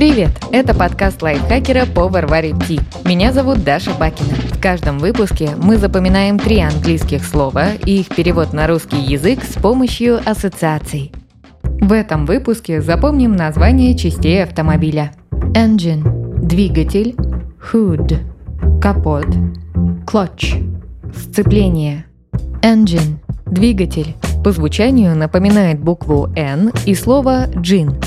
Привет! Это подкаст лайфхакера по Варваре Ти. Меня зовут Даша Бакина. В каждом выпуске мы запоминаем три английских слова и их перевод на русский язык с помощью ассоциаций. В этом выпуске запомним название частей автомобиля. Engine – двигатель, hood – капот, clutch – сцепление. Engine – двигатель. По звучанию напоминает букву N и слово gin.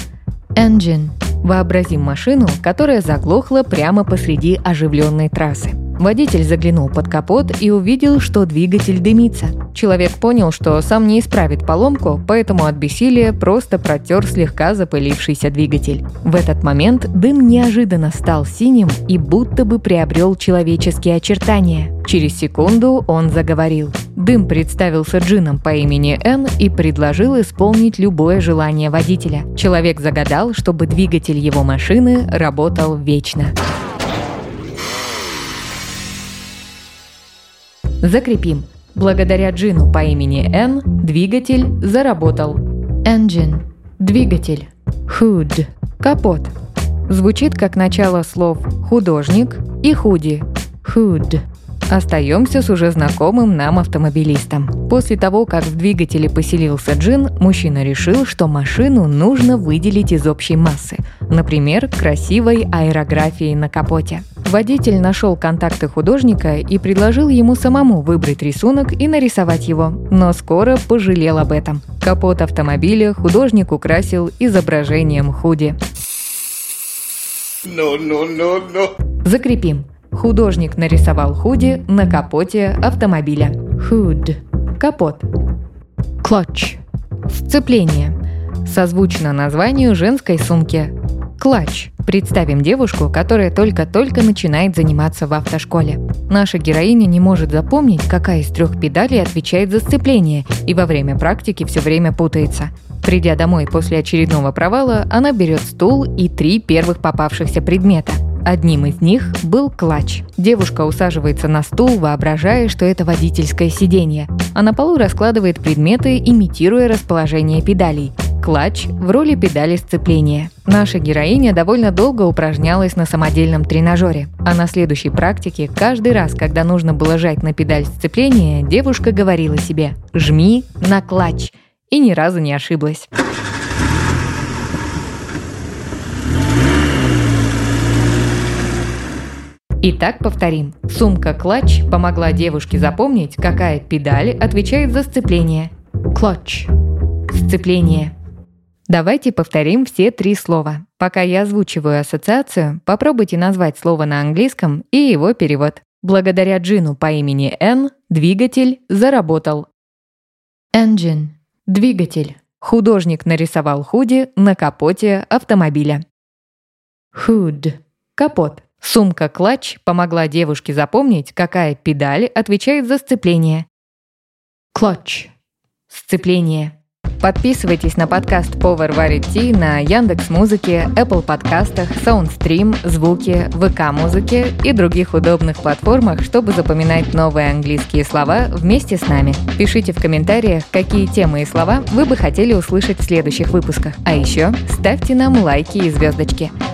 Engine – Вообразим машину, которая заглохла прямо посреди оживленной трассы. Водитель заглянул под капот и увидел, что двигатель дымится. Человек понял, что сам не исправит поломку, поэтому от бессилия просто протер слегка запылившийся двигатель. В этот момент дым неожиданно стал синим и будто бы приобрел человеческие очертания. Через секунду он заговорил. Дым представился джином по имени Н и предложил исполнить любое желание водителя. Человек загадал, чтобы двигатель его машины работал вечно. Закрепим. Благодаря джину по имени Н двигатель заработал. Engine – двигатель. Hood – капот. Звучит как начало слов «художник» и «худи» – hood. Остаемся с уже знакомым нам автомобилистом. После того, как в двигателе поселился джин, мужчина решил, что машину нужно выделить из общей массы, например, красивой аэрографией на капоте. Водитель нашел контакты художника и предложил ему самому выбрать рисунок и нарисовать его, но скоро пожалел об этом. Капот автомобиля художник украсил изображением худи. No, no, no, no. Закрепим. Художник нарисовал худи на капоте автомобиля. Hood – капот. Clutch – сцепление. Созвучно названию женской сумки. Клатч. Представим девушку, которая только-только начинает заниматься в автошколе. Наша героиня не может запомнить, какая из трех педалей отвечает за сцепление, и во время практики все время путается. Придя домой после очередного провала, она берет стул и три первых попавшихся предмета – Одним из них был клатч. Девушка усаживается на стул, воображая, что это водительское сиденье, а на полу раскладывает предметы, имитируя расположение педалей. Клатч в роли педали сцепления. Наша героиня довольно долго упражнялась на самодельном тренажере, а на следующей практике каждый раз, когда нужно было жать на педаль сцепления, девушка говорила себе «жми на клатч» и ни разу не ошиблась. Итак, повторим. Сумка-клатч помогла девушке запомнить, какая педаль отвечает за сцепление. Клатч. Сцепление. Давайте повторим все три слова. Пока я озвучиваю ассоциацию, попробуйте назвать слово на английском и его перевод. Благодаря джину по имени Н двигатель заработал. Engine – двигатель. Художник нарисовал худи на капоте автомобиля. Hood – капот. Сумка-клатч помогла девушке запомнить, какая педаль отвечает за сцепление. Клатч. Сцепление. Подписывайтесь на подкаст Power Ти на Яндекс Музыке, Apple подкастах, Soundstream, Звуки, ВК Музыке и других удобных платформах, чтобы запоминать новые английские слова вместе с нами. Пишите в комментариях, какие темы и слова вы бы хотели услышать в следующих выпусках. А еще ставьте нам лайки и звездочки.